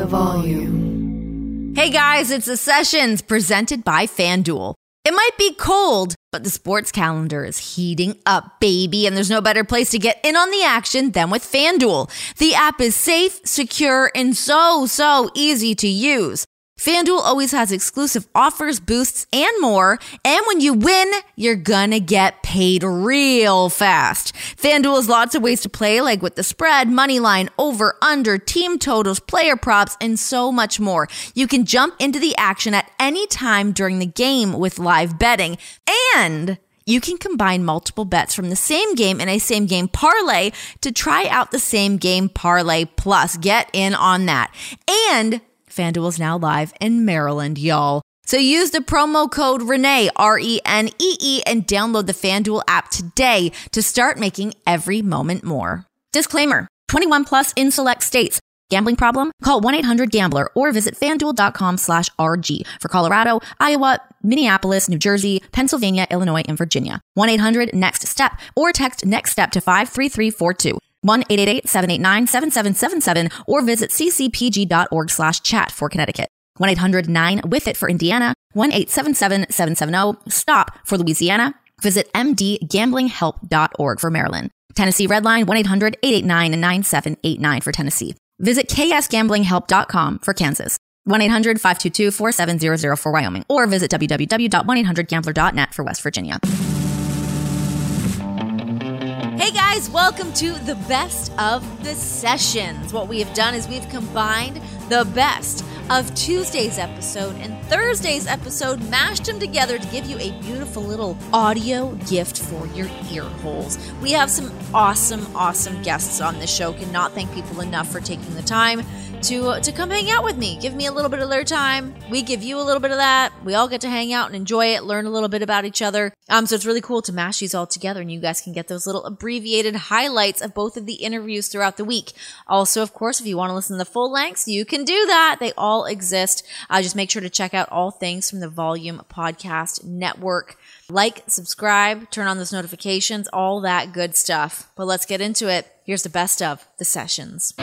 the volume. Hey guys, it's the sessions presented by FanDuel. It might be cold, but the sports calendar is heating up, baby, and there's no better place to get in on the action than with FanDuel. The app is safe, secure, and so, so easy to use. FanDuel always has exclusive offers, boosts, and more. And when you win, you're gonna get paid real fast. FanDuel has lots of ways to play, like with the spread, money line, over, under, team totals, player props, and so much more. You can jump into the action at any time during the game with live betting. And you can combine multiple bets from the same game in a same game parlay to try out the same game parlay plus. Get in on that. And FanDuel is now live in Maryland, y'all. So use the promo code Renee, R E N E E, and download the FanDuel app today to start making every moment more. Disclaimer 21 plus in select states. Gambling problem? Call 1 800 Gambler or visit fanduel.com slash RG for Colorado, Iowa, Minneapolis, New Jersey, Pennsylvania, Illinois, and Virginia. 1 800 Next Step or text Next Step to 53342. 1-888-789-7777 or visit ccpg.org slash chat for Connecticut. 1-800-9-WITH-IT for Indiana. 1-877-770-STOP for Louisiana. Visit mdgamblinghelp.org for Maryland. Tennessee Redline 1-800-889-9789 for Tennessee. Visit ksgamblinghelp.com for Kansas. 1-800-522-4700 for Wyoming or visit www.1800gambler.net for West Virginia. Hey guys, welcome to the best of the sessions. What we have done is we've combined the best of Tuesday's episode and Thursday's episode, mashed them together to give you a beautiful little audio gift for your ear holes. We have some awesome, awesome guests on the show. Cannot thank people enough for taking the time to to come hang out with me. Give me a little bit of their time. We give you a little bit of that. We all get to hang out and enjoy it, learn a little bit about each other. Um, so it's really cool to mash these all together, and you guys can get those little abbreviated highlights of both of the interviews throughout the week. Also, of course, if you want to listen to the full lengths, you can do that. They all exist. Uh, just make sure to check out all things from the Volume Podcast Network. Like, subscribe, turn on those notifications, all that good stuff. But let's get into it. Here's the best of the sessions.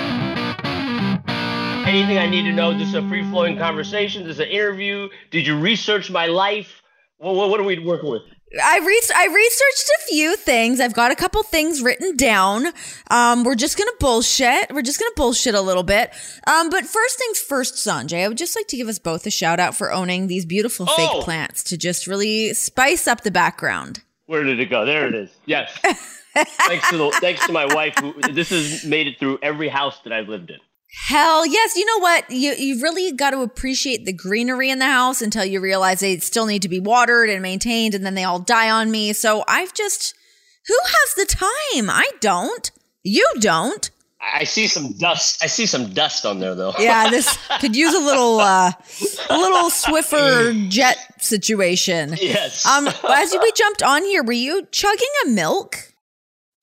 Anything I need to know? This is a free flowing conversation. This is an interview. Did you research my life? What, what, what are we working with? I re- I researched a few things. I've got a couple things written down. Um, we're just gonna bullshit. We're just gonna bullshit a little bit. Um, but first things first, Sonjay. I would just like to give us both a shout out for owning these beautiful Oh. fake plants to just really spice up the background. Where did it go? There it is. Yes. thanks to the, thanks to my wife. Who, this has made it through every house that I've lived in. Hell yes. You know what? You you really got to appreciate the greenery in the house until you realize they still need to be watered and maintained, and then they all die on me. So I've just who has the time? I don't. You don't. I I see some dust. I see some dust on there though. Yeah, this could use a little uh a little Swiffer jet situation. yes. Um as we jumped on here, were you chugging a milk?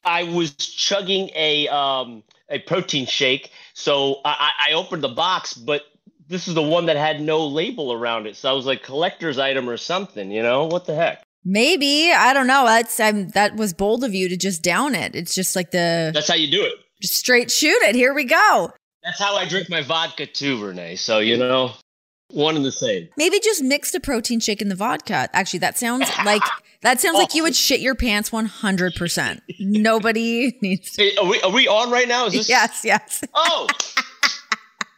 I was chugging a um a protein shake. So I, I I opened the box, but this is the one that had no label around it. So I was like collector's item or something. You know what the heck? Maybe. I don't know. That's I'm that was bold of you to just down it. It's just like the That's how you do it. just straight shoot it. Here we go. That's how I drink my vodka too, Renee. So you know, one and the same. Maybe just mix the protein shake in the vodka. Actually, that sounds like that sounds like you would shit your pants 100%. Nobody needs to. Hey, are we are we on right now? Is this? Yes, yes. Oh.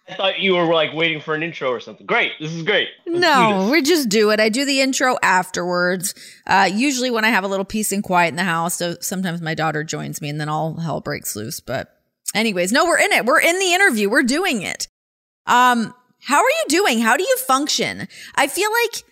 I thought you were like waiting for an intro or something. Great, this is great. Let's No, we just do it. I do the intro afterwards. Uh, usually when I have a little peace and quiet in the house. So sometimes my daughter joins me and then all hell breaks loose. But anyways, no, we're in it. We're in the interview. We're doing it. Um, how are you doing? How do you function? I feel like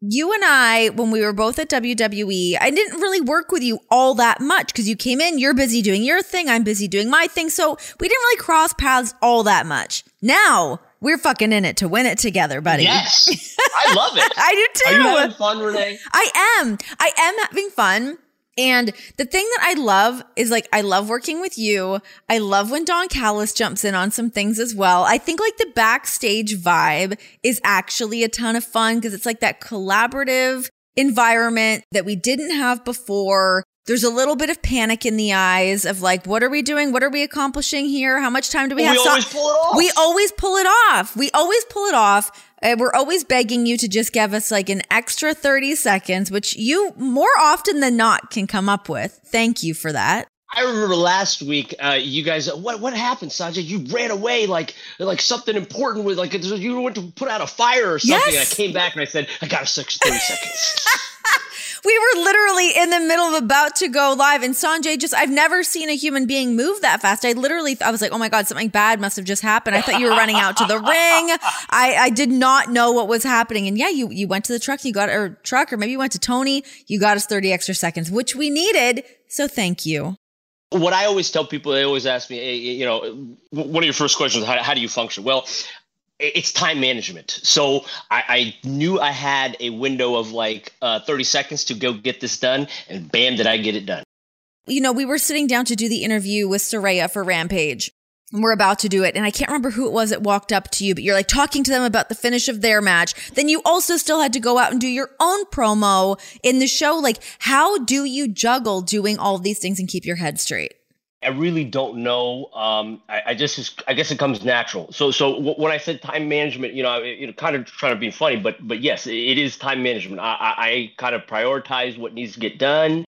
you and I, when we were both at WWE, I didn't really work with you all that much because you came in, you're busy doing your thing, I'm busy doing my thing. So we didn't really cross paths all that much. Now we're fucking in it to win it together, buddy. Yes, I love it. I do too. Are you having fun, Renee? I am. I am having fun. And the thing that I love is like, I love working with you. I love when Don Callis jumps in on some things as well. I think like the backstage vibe is actually a ton of fun because it's like that collaborative environment that we didn't have before. There's a little bit of panic in the eyes of like, what are we doing? What are we accomplishing here? How much time do we have? We always pull it off. We always pull it off. We always pull it off. Uh, we're always begging you to just give us like an extra 30 seconds, which you more often than not can come up with. Thank you for that. I remember last week, uh, you guys, what what happened, Sonjay? You ran away like like something important was like you went to put out a fire or something. Yes. I came back and I said, I got a six thirty seconds. We were literally in the middle of about to go live, and Sonjay just, I've never seen a human being move that fast. I literally, I was like, oh my God, something bad must have just happened. I thought you were running out to the ring. I, I did not know what was happening. And yeah, you, you went to the truck, you got, or truck, or maybe you went to Tony, you got us 30 extra seconds, which we needed. So thank you. what I always tell people, they always ask me, hey, you know, one of your first questions, how, how do you function? Well, it's time management. So I, I, knew I had a window of like uh, 30 seconds to go get this done, and bam, did I get it done. You know, we were sitting down to do the interview with Saraya for Rampage. And we're about to do it. And I can't remember who it was that walked up to you, but you're like talking to them about the finish of their match. Then you also still had to go out and do your own promo in the show. Like, how do you juggle doing all these things and keep your head straight? I really don't know. Um, I, I, just, I guess it comes natural. So, so when I said time management, you know, you know, kind of trying to be funny, but, but yes, it is time management. I, I, I kind of prioritize what needs to get done.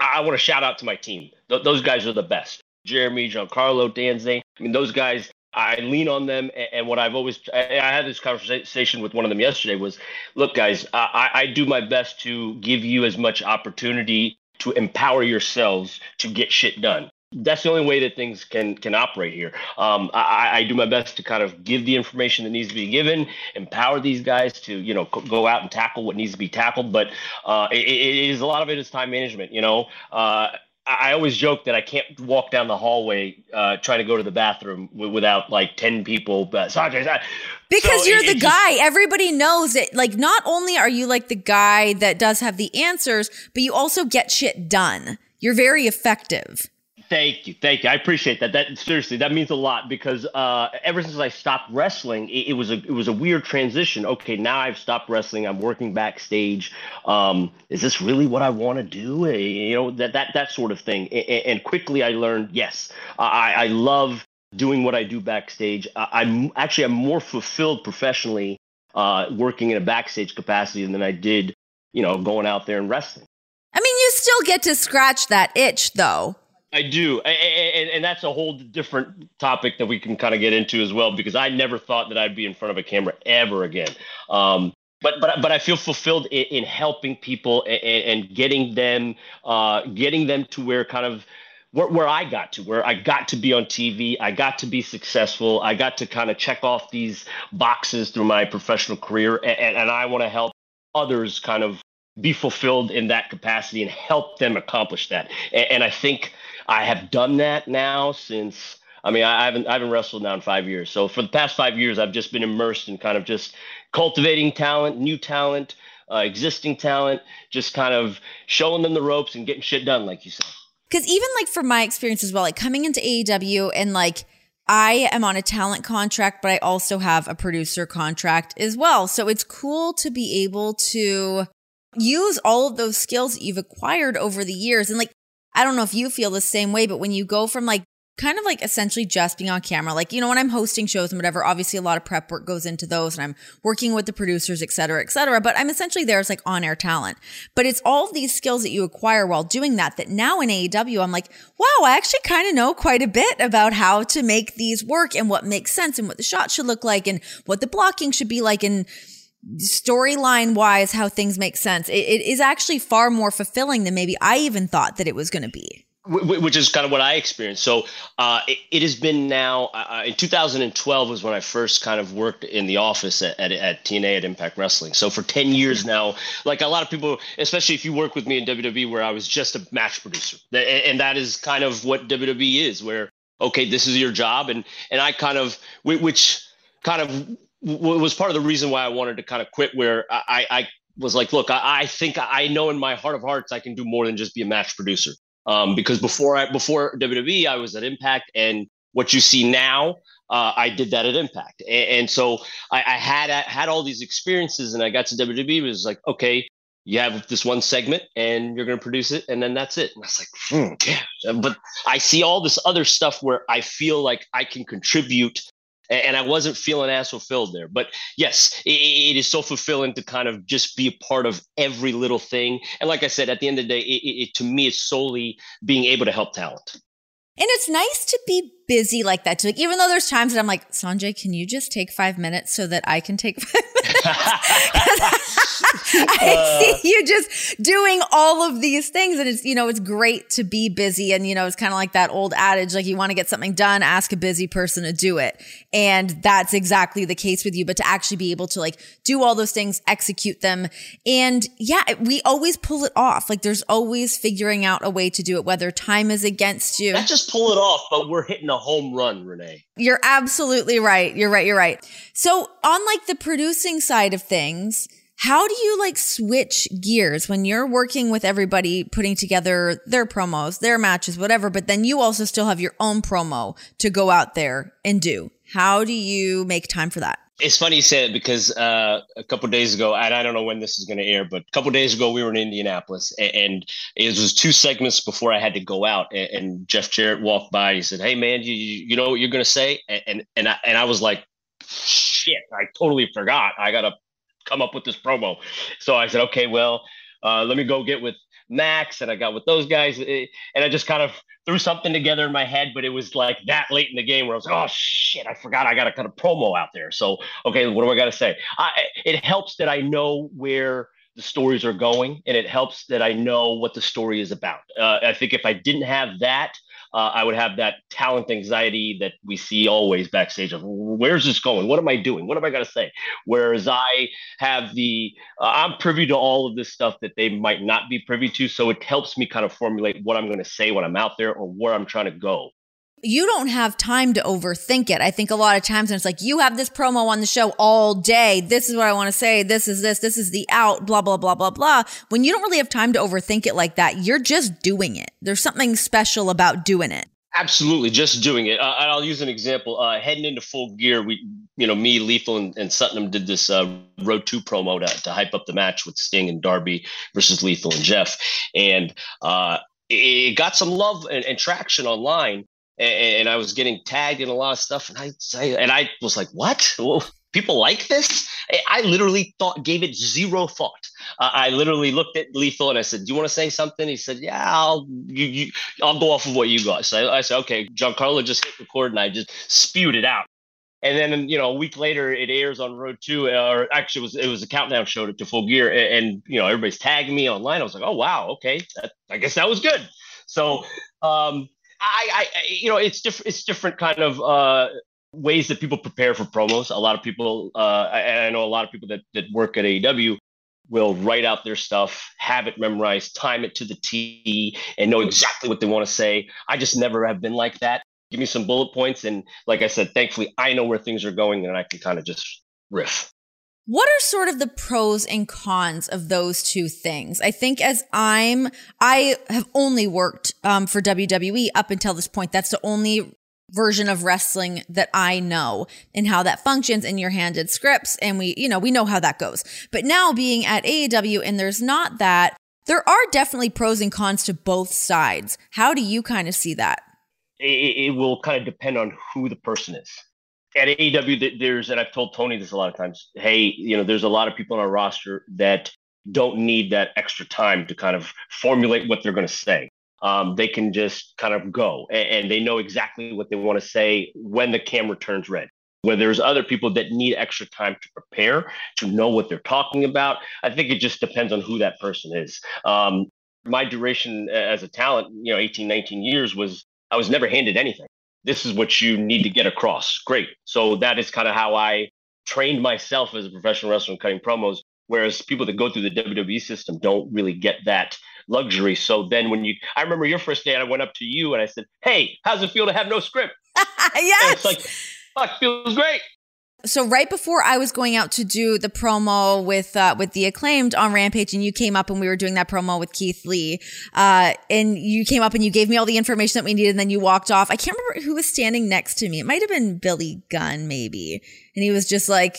I, I want to shout out to my team. Th- those guys are the best. Jeremy, Giancarlo, Danze. I mean, those guys. I lean on them, and, and what I've always I, I, had this conversation with one of them yesterday was, look, guys, I, I do my best to give you as much opportunity to empower yourselves to get shit done that's the only way that things can can operate here. Um, I, I, do my best to kind of give the information that needs to be given, empower these guys to you know go out and tackle what needs to be tackled. But uh, it, it is a lot of it is time management. You know, uh, I always joke that I can't walk down the hallway uh, trying to go to the bathroom w- without like ten people. Sonjay, because so you're it, the it guy. just, Everybody knows that. Like, not only are you like the guy that does have the answers, but you also get shit done. You're very effective. Thank you, thank you. I appreciate that. That seriously, that means a lot because uh, ever since I stopped wrestling, it, it, was a it was a weird transition. Okay, now I've stopped wrestling. I'm working backstage. Um, is this really what I want to do? Uh, you know that that that sort of thing. And, quickly, I learned yes, I, I love doing what I do backstage. I, am actually I'm more fulfilled professionally uh, working in a backstage capacity than I did, you know, going out there and wrestling. I mean, you still get to scratch that itch, though. I do, and, and, that's a whole different topic that we can kind of get into as well because I never thought that I'd be in front of a camera ever again. Um, but but but I feel fulfilled in, in helping people and, and getting them uh, getting them to where kind of where, where I got to, where I got to be on TV, I got to be successful, I got to kind of check off these boxes through my professional career, and, and I want to help others kind of be fulfilled in that capacity and help them accomplish that. And, and I think I have done that now since. I mean, I haven't I haven't wrestled now in five years. So for the past five years, I've just been immersed in kind of just cultivating talent, new talent, uh, existing talent, just kind of showing them the ropes and getting shit done, like you said. Because even like from my experience as well, like coming into AEW and like I am on a talent contract, but I also have a producer contract as well. So it's cool to be able to use all of those skills that you've acquired over the years. And like I don't know if you feel the same way, but when you go from like kind of like essentially just being on camera, like, you know, when I'm hosting shows and whatever, obviously a lot of prep work goes into those and I'm working with the producers, et cetera, et cetera. But I'm essentially there as like on air talent. But it's all these skills that you acquire while doing that, that now in AEW, I'm like, wow, I actually kind of know quite a bit about how to make these work and what makes sense and what the shot should look like and what the blocking should be like. And, storyline wise how things make sense it, it is actually far more fulfilling than maybe i even thought that it was going to be which is kind of what I experienced. So uh, it, it, has been now uh, in 2012 was when I first kind of worked in the office at, at, at, TNA at Impact Wrestling. So for 10 years now, like a lot of people, especially if you work with me in WWE, where I was just a match producer, and that is kind of what WWE is, where okay, this is your job, and and I kind of which kind of was part of the reason why I wanted to kind of quit. Where I, I was like, look, I, I, think I know in my heart of hearts I can do more than just be a match producer. Um, because before I before WWE, I was at Impact, and what you see now, uh, I did that at Impact, and, and so I, I, had had all these experiences, and I got to WWE. It was like, okay, you have this one segment and you're going to produce it and then that's it and i was like hmm, yeah but i see all this other stuff where i feel like i can contribute and i wasn't feeling as fulfilled there. But yes it, it is so fulfilling to kind of just be a part of every little thing. And like i said at the end of the day it, it, to me it's solely being able to help talent. And it's nice to be busy like that too. Like, even though there's times that I'm like, Sonjay, can you just take five minutes so that I can take five minutes? I uh, see you just doing all of these things. And it's, you know, it's great to be busy. And, you know, it's kind of like that old adage, like you want to get something done, ask a busy person to do it. And that's exactly the case with you. But to actually be able to like do all those things, execute them. And yeah, we always pull it off. Like there's always figuring out a way to do it, whether time is against you. Not just pull it off, but we're hitting a home run, Renee. You're absolutely right. You're right. You're right. So on like the producing side of things, how do you like switch gears when you're working with everybody putting together their promos, their matches, whatever, but then you also still have your own promo to go out there and do? How do you make time for that? It's funny you said it because uh, a couple days ago, and I don't know when this is going to air, but a couple days ago we were in Indianapolis, and it was two segments before I had to go out. And, Jeff Jarrett walked by. And he said, "Hey man, you you know what you're going to say?" And and and I, and I was like, "Shit, I totally forgot. I got to come up with this promo. So I said, okay, well, uh, let me go get with Max, and I got with those guys, eh, and I just kind of threw something together in my head. But it was like that late in the game where I was like, oh shit, I forgot I got a kind of promo out there. So okay, what do I got to say? I, it helps that I know where the stories are going, and it helps that I know what the story is about. Uh, I think if I didn't have that, uh, I would have that talent anxiety that we see always backstage of where's this going? What am I doing? What am I going to say? Whereas I have the, uh, I'm privy to all of this stuff that they might not be privy to. So it helps me kind of formulate what I'm going to say when I'm out there or where I'm trying to go you don't have time to overthink it. I think a lot of times it's like you have this promo on the show all day. This is what I want to say. This is this. This is the out. Blah blah blah blah blah. When you don't really have time to overthink it like that, you're just doing it. There's something special about doing it. Absolutely, just doing it. Uh, I'll use an example. Uh, heading into full gear, we, you know, me, Lethal, and, and did this uh, Road to promo to, to hype up the match with Sting and Darby versus Lethal and Jeff, and uh, it got some love and, and traction online and, and, I was getting tagged in a lot of stuff, and I, I and I was like, "What? People like this?" I literally thought, gave it zero thought. Uh, I literally looked at Lethal and I said, "Do you want to say something?" He said, "Yeah, I'll you, you I'll go off of what you got." So I, I said, "Okay." Giancarlo just hit record, and I just spewed it out. And then you know a week later, it airs on Road to, or actually it was it was a countdown show to, to Full Gear, and, and, you know everybody's tagging me online. I was like, "Oh wow, okay, that, I guess that was good." So um, I, I, you know, it's different. It's different kind of uh, ways that people prepare for promos. A lot of people, uh, and I know a lot of people that that work at AEW will write out their stuff, have it memorized, time it to the T, and know exactly what they want to say. I just never have been like that. Give me some bullet points, and like I said, thankfully, I know where things are going, and I can kind of just riff. What are sort of the pros and cons of those two things? I think as I'm, I have only worked um, for WWE up until this point. That's the only version of wrestling that I know and how that functions and you're handed scripts and we, you know, we know how that goes. But now being at AEW and there's not that, there are definitely pros and cons to both sides. How do you kind of see that? It, it will kind of depend on who the person is at AEW, there's, and I've told Tony this a lot of times. Hey, you know, there's a lot of people on our roster that don't need that extra time to kind of formulate what they're going to say. Um, they can just kind of go, and, and they know exactly what they want to say when the camera turns red. Where there's other people that need extra time to prepare, to know what they're talking about. I think it just depends on who that person is. Um, my duration as a talent, you know, 18, 19 years was I was never handed anything this is what you need to get across. Great. So that is kind of how I trained myself as a professional wrestler and cutting promos. Whereas people that go through the WWE system don't really get that luxury. So then when you, I remember your first day, I went up to you and I said, Hey, how's it feel to have no script? yes. And it's like, fuck, feels great so right before I was going out to do the promo with uh, with the acclaimed on Rampage, and you came up and we were doing that promo with Keith Lee, uh, and you came up and you gave me all the information that we needed, and then you walked off. I can't remember who was standing next to me. It might have been Billy Gunn, maybe, and he was just like,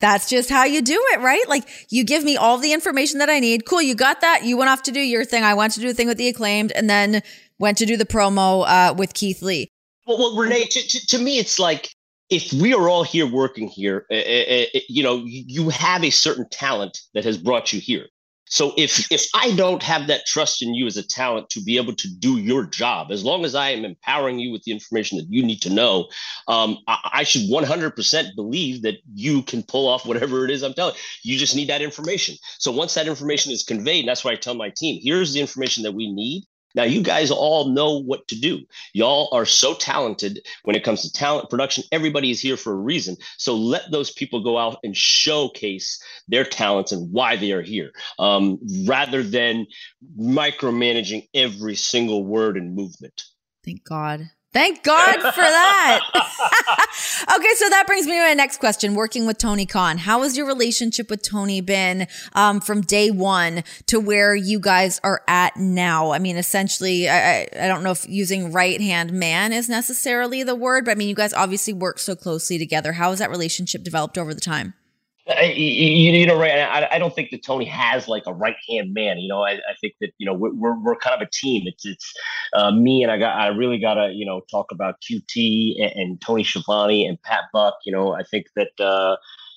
that's just how you do it, right? Like you give me all the information that I need. Cool, you got that. You went off to do your thing. I went to do the thing with the acclaimed, and then went to do the promo uh, with Keith Lee. Well, well Renee, to, to, to, me, it's like if we are all here working here, uh, uh, you know, you have a certain talent that has brought you here. So if if I don't have that trust in you as a talent to be able to do your job, as long as I am empowering you with the information that you need to know, um, I, I, should 100% believe that you can pull off whatever it is I'm telling. You just need that information. So once that information is conveyed, that's why I tell my team, here's the information that we need. Now, you guys all know what to do. Y'all are so talented when it comes to talent production. Everybody is here for a reason. So let those people go out and showcase their talents and why they are here, um, rather than micromanaging every single word and movement. Thank God. Thank God for that. okay, so that brings me to my next question. Working with Tony Khan, how has your relationship with Tony been um, from day one to where you guys are at now? I mean, essentially, I, I don't know if using right hand man is necessarily the word, but I mean, you guys obviously work so closely together. How has that relationship developed over the time? You, you know, right? I, I don't think that Tony has like a right hand man. You know, I, I think that you know we're, we're, we're kind of a team. It's it's uh, me and I got I really gotta you know talk about QT and, and Tony Schiavone and Pat Buck. You know, I think that uh,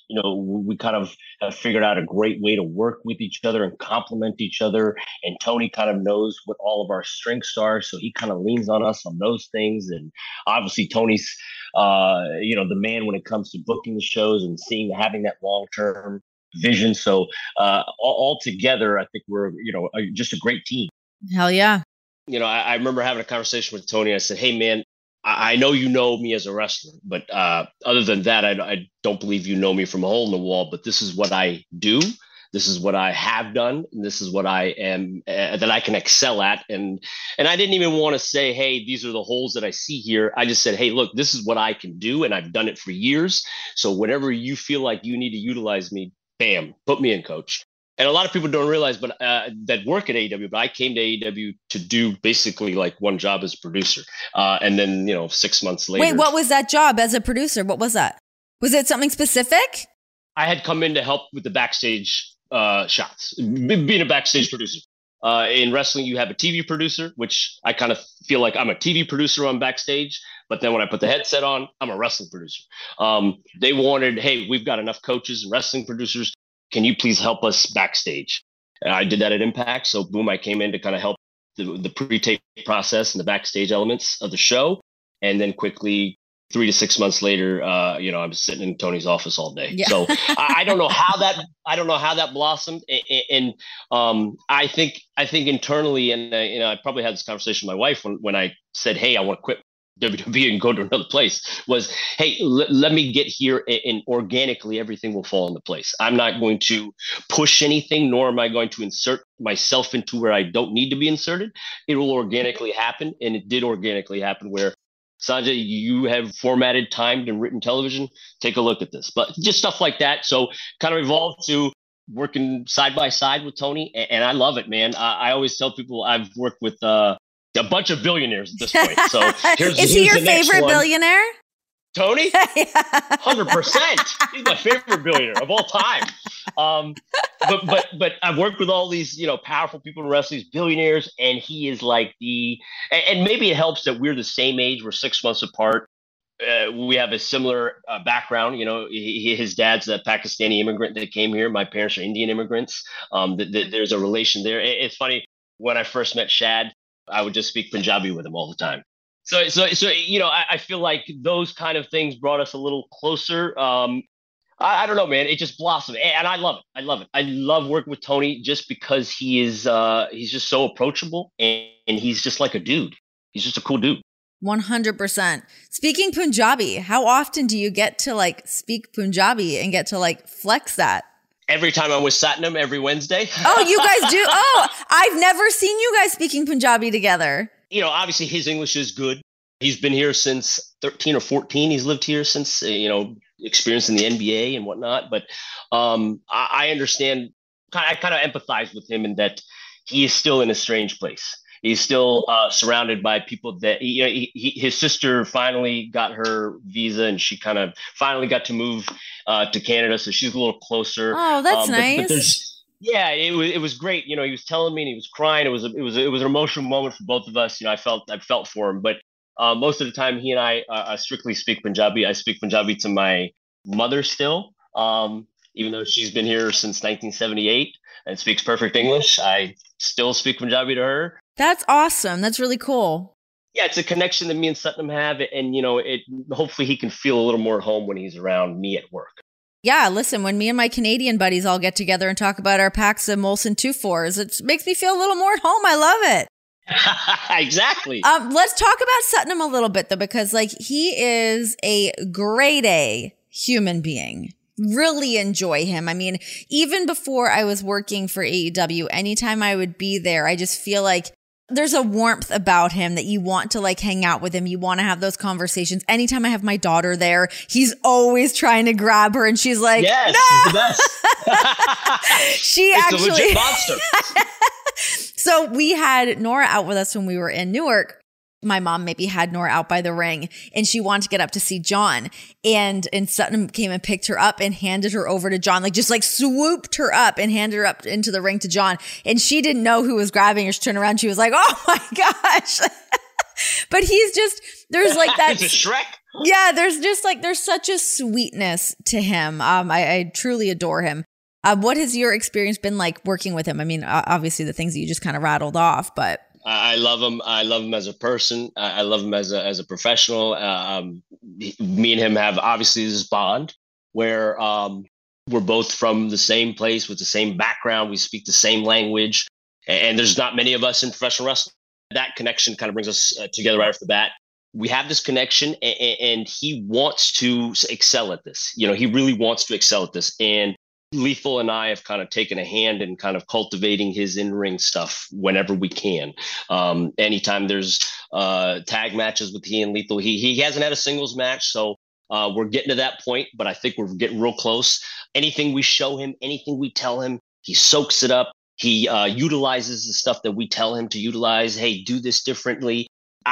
you know we kind of have figured out a great way to work with each other and complement each other. And Tony kind of knows what all of our strengths are, so he kind of leans on us on those things. And obviously, Tony's uh, you know, the man when it comes to booking the shows and seeing having that long term vision. So uh, all, all, together, I think we're you know just a great team. Hell yeah. You know, I, I, remember having a conversation with Tony. I said, "Hey, man." I, know you know me as a wrestler, but uh, other than that, I, I don't believe you know me from a hole in the wall. But this is what I do this is what I have done, and this is what I am uh, that I can excel at. And and I didn't even want to say, hey, these are the holes that I see here. I just said, hey, look, this is what I can do, and I've done it for years. So whenever you feel like you need to utilize me, bam, put me in, coach. And a lot of people don't realize, but uh, that work at AEW. But I came to AEW to do basically like one job as a producer, uh, and then you know six months later. Wait, what was that job as a producer? What was that? Was it something specific? I had come in to help with the backstage uh, shots, being a backstage producer. Uh, in wrestling, you have a TV producer, which I kind of feel like I'm a TV producer on backstage. But then when I put the headset on, I'm a wrestling producer. Um, they wanted, hey, we've got enough coaches and wrestling producers. Can you please help us backstage? And I did that at Impact. So boom, I came in to kind of help the, the pre-tape process and the backstage elements of the show, and then quickly three to six months later, uh, you know, I'm sitting in Tony's office all day. Yeah. So I, I, don't know how that I don't know how that blossomed, and, and um, I think I think internally, and uh, you know, I probably had this conversation with my wife when when I said, "Hey, I want to quit." WWE and go to another place was hey l- let me get here and, and organically everything will fall into place i'm not going to push anything nor am i going to insert myself into where i don't need to be inserted it will organically happen and it did organically happen where Sonjay, you have formatted, timed, and written television. Take a look at this. But just stuff like that. So kind of evolved to working side by side with Tony, and, I love it, man. I, I, always tell people I've worked with uh, a bunch of billionaires at this point. So here's, is he your favorite billionaire? Tony, hundred percent. He's my favorite billionaire of all time. Um, but but but I've worked with all these you know powerful people in wrestling, billionaires, and he is like the. And, and, maybe it helps that we're the same age. We're six months apart. Uh, we have a similar uh, background. You know, he, his dad's a Pakistani immigrant that came here. My parents are Indian immigrants. Um, th- th- there's a relation there. It, it's funny when I first met Shad, I would just speak Punjabi with him all the time. So so so you know I, I, feel like those kind of things brought us a little closer. Um I, I, don't know man. It just blossomed and i love it. I love it. I love working with tony just because he is uh he's just so approachable and, and he's just like a dude. He's just a cool dude. 100% speaking punjabi how often do you get to like speak punjabi and get to like flex that every time I'm with Satnam every Wednesday. oh, you guys do? Oh, I've never seen you guys speaking Punjabi together you know, obviously his English is good. He's been here since 13 or 14. He's lived here since, uh, you know, experiencing the NBA and whatnot. But um, I, I understand, I kind of empathize with him in that he is still in a strange place. He's still uh, surrounded by people that you know. He, he, his sister finally got her visa, and she kind of finally got to move uh, to Canada, so she's a little closer. Oh, that's um, but, nice. But yeah, it was it was great. You know, he was telling me, and he was crying. It was a, it was a, it was an emotional moment for both of us. You know, I felt I felt for him, but uh, most of the time, he and I uh, strictly speak Punjabi. I speak Punjabi to my mother still, um, even though she's been here since 1978 and speaks perfect English. I still speak Punjabi to her. That's awesome. That's really cool. Yeah, it's a connection that me and Satnam have, and you know, it hopefully he can feel a little more at home when he's around me at work. Yeah, listen, when me and my Canadian buddies all get together and talk about our packs of Molson 2-4s, it makes me feel a little more at home. I love it. exactly. Um, let's talk about Satnam a little bit though, because like he is a grade A human being. Really enjoy him. I mean, even before I was working for AEW, anytime I would be there, I just feel like there's a warmth about him that you want to like hang out with him. You want to have those conversations. Anytime I have my daughter there, he's always trying to grab her and she's like, Yes, no! the best. she it's actually a legit monster. so we had Nora out with us when we were in Newark my mom maybe had Nora out by the ring and she wanted to get up to see John. And and Satnam came and picked her up and handed her over to John, like just like swooped her up and handed her up into the ring to John. And she didn't know who was grabbing her. She turned around, she was like, Oh my gosh. but he's just there's like that it's a Shrek. Yeah, there's just like there's such a sweetness to him. Um, I, I truly adore him. Uh, what has your experience been like working with him? I mean, obviously the things that you just kind of rattled off, but I love him. I love him as a person. I love him as a as a professional. Um, me and him have obviously this bond where um, we're both from the same place with the same background. We speak the same language, and there's not many of us in professional wrestling. That connection kind of brings us uh, together right off the bat. We have this connection, and, and he wants to excel at this. You know, he really wants to excel at this, and Lethal and I have kind of taken a hand in kind of cultivating his in ring stuff whenever we can. Um, anytime there's uh, tag matches with he and Lethal, he he hasn't had a singles match, so uh, we're getting to that point. But I think we're getting real close. Anything we show him, anything we tell him, he soaks it up. He uh, utilizes the stuff that we tell him to utilize. Hey, do this differently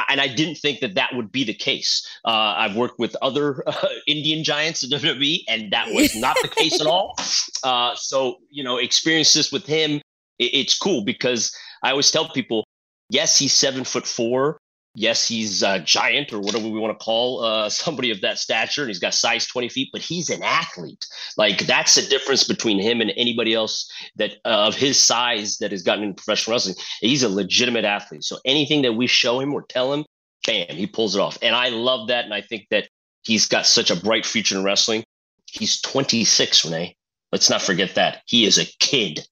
and I didn't think that that would be the case. Uh, I've worked with other uh, Indian giants in WWE, and that was not the case at all. Uh, so, you know, experience this with him, it, it's cool because I always tell people, yes, he's seven foot four, yes, he's a giant or whatever we want to call uh, somebody of that stature, and he's got size 20 feet, but he's an athlete. Like that's the difference between him and anybody else that uh, of his size that has gotten into professional wrestling. He's a legitimate athlete. So anything that we show him or tell him, bam, he pulls it off. And I love that. And I think that he's got such a bright future in wrestling. He's 26, Renee. Let's not forget that. He is a kid.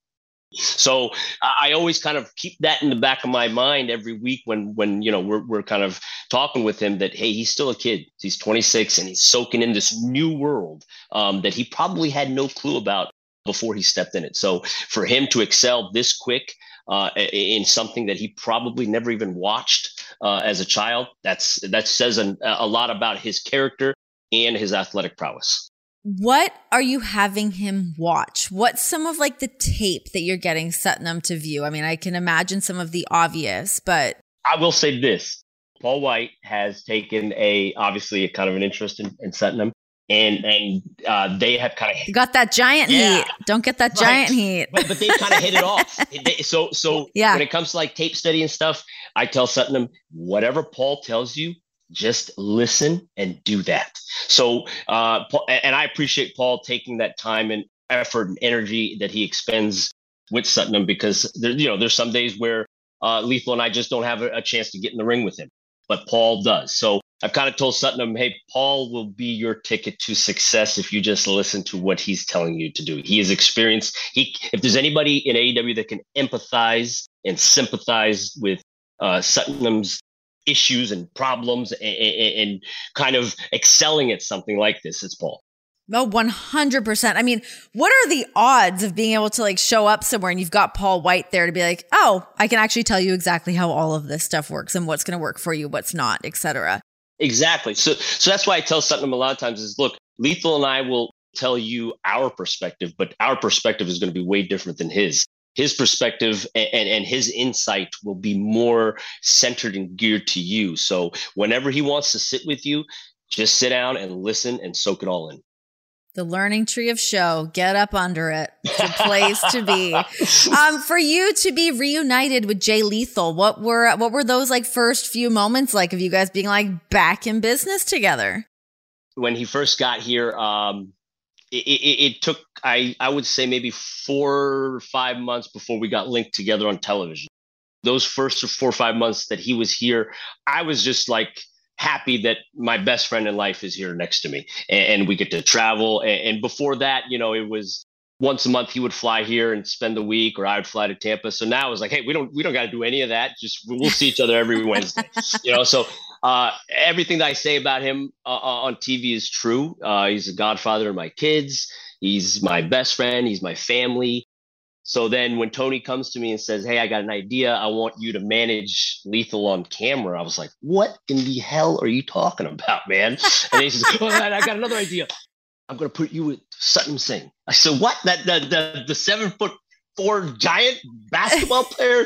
So I always kind of keep that in the back of my mind every week when when you know we're we're kind of talking with him that hey he's still a kid he's 26 and he's soaking in this new world um, that he probably had no clue about before he stepped in it. So for him to excel this quick uh, in something that he probably never even watched uh, as a child, that's that says an, a lot about his character and his athletic prowess what are you having him watch? What's some of like the tape that you're getting Satnam to view? I mean, I can imagine some of the obvious, but I will say this. Paul White has taken a obviously a kind of an interest in, in Satnam. And and uh, they have kind of got that giant yeah, heat. Don't get that right. giant heat. but, but they kind of hit it off. They, so so yeah. when it comes to like tape study and stuff, I tell Satnam, whatever Paul tells you, just listen and do that. So, uh, and I appreciate Paul taking that time and effort and energy that he expends with Satnam because there, you know, there's some days where uh, Lethal and I just don't have a, a, chance to get in the ring with him, but Paul does. So I've kind of told Satnam, hey, Paul will be your ticket to success if you just listen to what he's telling you to do. He is experienced. He, if there's anybody in AEW that can empathize and sympathize with uh, Satnam's issues and problems and, and, and kind of excelling at something like this. It's Paul. Oh, 100%. I mean, what are the odds of being able to like show up somewhere and you've got Paul White there to be like, oh, I can actually tell you exactly how all of this stuff works and what's going to work for you, what's not, etc. Exactly. So, so that's why I tell Satnam a lot of times is look, Lethal and I will tell you our perspective, but our perspective is going to be way different than his. His perspective and, and, and, his insight will be more centered and geared to you. So whenever he wants to sit with you, just sit down and listen and soak it all in. The learning tree of show. Get up under it. It's a place to be. Um, for you to be reunited with Jay Lethal, what were what were those like first few moments like of you guys being like back in business together? When he first got here, um, it, it, it took I I would say maybe four or five months before we got linked together on television. Those first four or five months that he was here, I was just like happy that my best friend in life is here next to me and, and we get to travel. And, and, before that, you know, it was once a month he would fly here and spend the week or I would fly to Tampa. So now it's like, hey, we don't we don't got to do any of that. Just we'll see each other every Wednesday. you know, so uh, everything that I say about him uh, uh on TV is true. Uh, he's a godfather of my kids. He's my best friend. He's my family. So then when Tony comes to me and says, Hey, I got an idea. I want you to manage Lethal on camera. I was like, What in the hell are you talking about, man? And he says, oh, I got another idea. I'm going to put you with Satnam Singh. I said, What? That the, the, the seven foot four giant basketball player?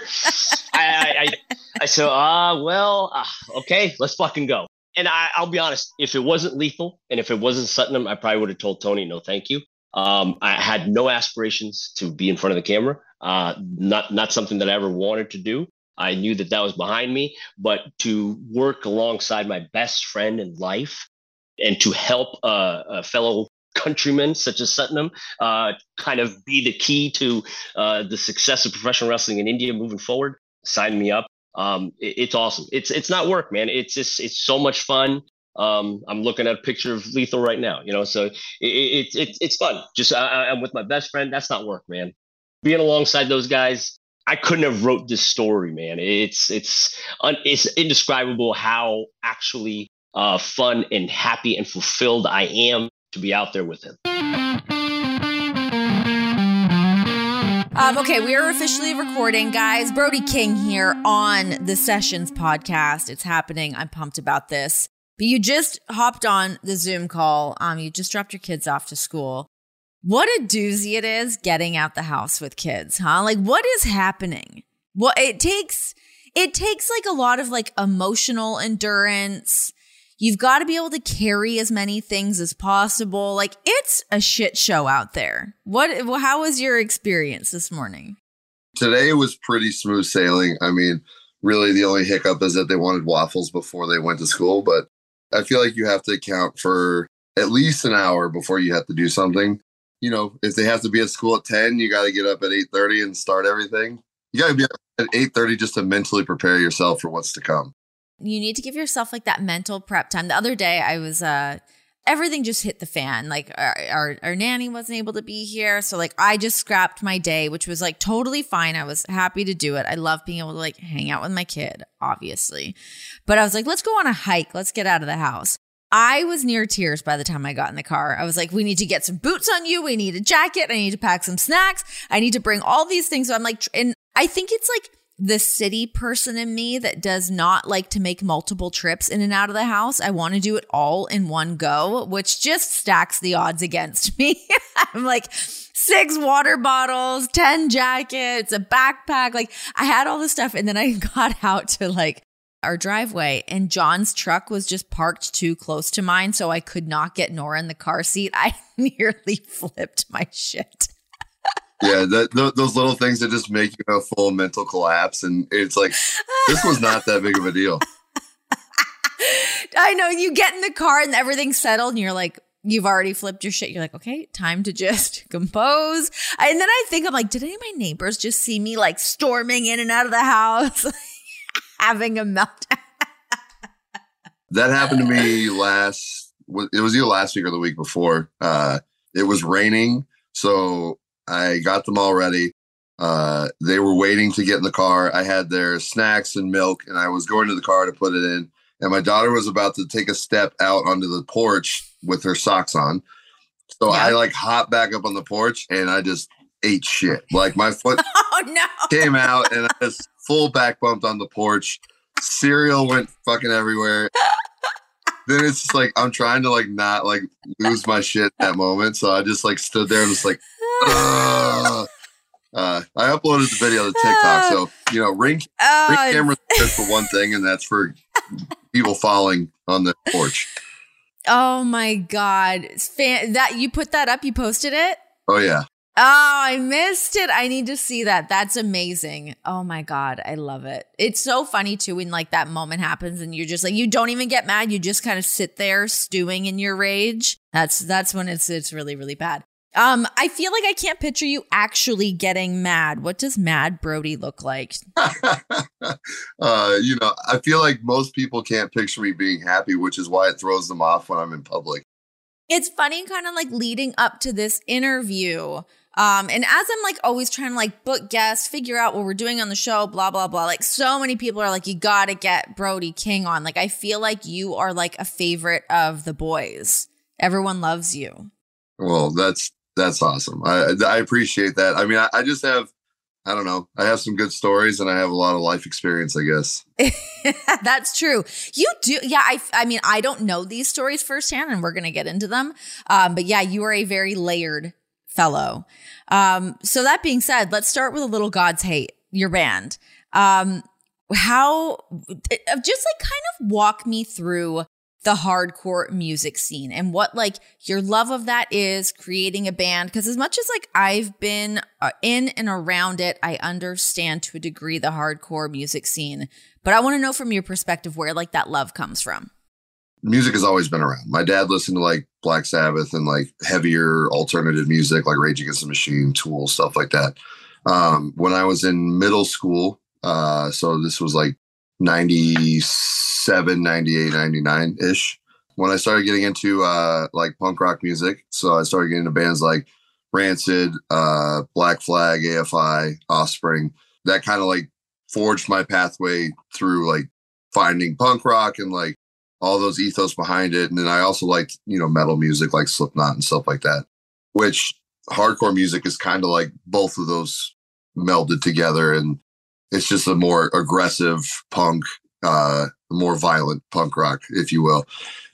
I, I, I, I said, Ah, uh, well, uh, okay, let's fucking go. And I, I'll be honest, if it wasn't lethal and if it wasn't Satnam, I probably would have told Tony, no, thank you. Um, I had no aspirations to be in front of the camera. Uh, not not something that I ever wanted to do. I knew that that was behind me, but to work alongside my best friend in life and to help uh, a fellow countryman such as Satnam uh, kind of be the key to uh, the success of professional wrestling in India moving forward. Sign me up. Um, it, it's awesome. It's it's not work, man. It's just it's so much fun. Um, I'm looking at a picture of Lethal right now, you know, so it's it, it, it's fun. Just I, I'm with my best friend. That's not work, man. Being alongside those guys, I couldn't have wrote this story, man. It's it's un, it's indescribable how actually uh, fun and happy and fulfilled I am to be out there with him. Um, okay, we are officially recording, guys. Brody King here on the Sessions podcast. It's happening. I'm pumped about this. But you just hopped on the Zoom call. Um, you just dropped your kids off to school. What a doozy it is getting out the house with kids, huh? Like, what is happening? Well, it takes it takes like a lot of like emotional endurance. You've got to be able to carry as many things as possible. Like, it's a shit show out there. What? How was your experience this morning? Today was pretty smooth sailing. I mean, really, the only hiccup is that they wanted waffles before they went to school, but I feel like you have to account for at least an hour before you have to do something. You know, if they have to be at school at 10, you got to get up at 8:30 and start everything. You got to be at 8:30 just to mentally prepare yourself for what's to come. You need to give yourself like that mental prep time. The other day I was uh everything just hit the fan. Like our, our, our nanny wasn't able to be here, so like I just scrapped my day, which was like totally fine. I was happy to do it. I love being able to like hang out with my kid, obviously. But I was like, let's go on a hike. Let's get out of the house. I was near tears by the time I got in the car. I was like, we need to get some boots on you. We need a jacket. I need to pack some snacks. I need to bring all these things. So I'm like, and I think it's like the city person in me that does not like to make multiple trips in and out of the house. I want to do it all in one go, which just stacks the odds against me. I'm like, six water bottles, 10 jackets, a backpack. Like, I had all this stuff. And then I got out to like our driveway, and John's truck was just parked too close to mine. So I could not get Nora in the car seat. I nearly flipped my shit yeah, that, th- those little things that just make you a full mental collapse, and it's like this was not that big of a deal. I know you get in the car and everything's settled, and you're like, you've already flipped your shit. You're like, okay, time to just compose. And then I think I'm like, did any of my neighbors just see me like storming in and out of the house, having a meltdown? that happened to me last. It was either last week or the week before. Uh, it was raining, so I got them all ready. Uh, they were waiting to get in the car. I had their snacks and milk, and I was going to the car to put it in. And my daughter was about to take a step out onto the porch with her socks on. So yeah. I like hopped back up on the porch and I just ate shit. Like my foot oh, no. came out and I just full back bumped on the porch. Cereal went fucking everywhere. then it's just like I'm trying to like not like lose my shit that moment. So I just like stood there and was like, Uh, I uploaded the video to TikTok, so you know, ring, ring Oh, camera's good for one thing, and that's for people falling on the porch. oh my god. Fan- that you put that up, you posted it? Oh yeah, Oh, I missed it. I need to see that. That's amazing. Oh my God. I love it. It's so funny too when like that moment happens and you're just like, you don't even get mad. You just kind of sit there stewing in your rage. That's, that's when it's, it's really, really bad. Um, I feel like I can't picture you actually getting mad. What does mad Brody look like? uh, you know, I feel like most people can't picture me being happy, which is why it throws them off when I'm in public. It's funny kind of like leading up to this interview. Um, and as I'm like always trying to like book guests, figure out what we're doing on the show, blah, blah, blah. Like so many people are like, you gotta get Brody King on. Like I feel like you are like a favorite of the boys. Everyone loves you. Well, that's that's awesome. I I appreciate that. I mean, I, I just have, I don't know, I have some good stories, and I have a lot of life experience, I guess. That's true. You do. Yeah. I, I mean, I don't know these stories firsthand and we're going to get into them. Um, but yeah, you are a very layered fellow. Um, so that being said, let's start with a little God's hate, your band. Um, how, uh, just like kind of walk me through the hardcore music scene and what like your love of that is creating a band because as much as like I've been uh, in and around it I understand to a degree the hardcore music scene but I want to know from your perspective where like that love comes from Music has always been around. My dad listened to like Black Sabbath and like heavier alternative music, like Rage Against the Machine, Tool, stuff like that. Um, when I was in middle school, uh, so this was like 97, 98, 99 ish. When I started getting into uh, like punk rock music, so I started getting into bands like Rancid, uh, Black Flag, AFI, Offspring. That kind of like forged my pathway through like finding punk rock and like all those ethos behind it. And then I also liked, you know, metal music like Slipknot and stuff like that, which hardcore music is kind of like both of those melded together. And it's just a more aggressive punk, uh, more violent punk rock, if you will.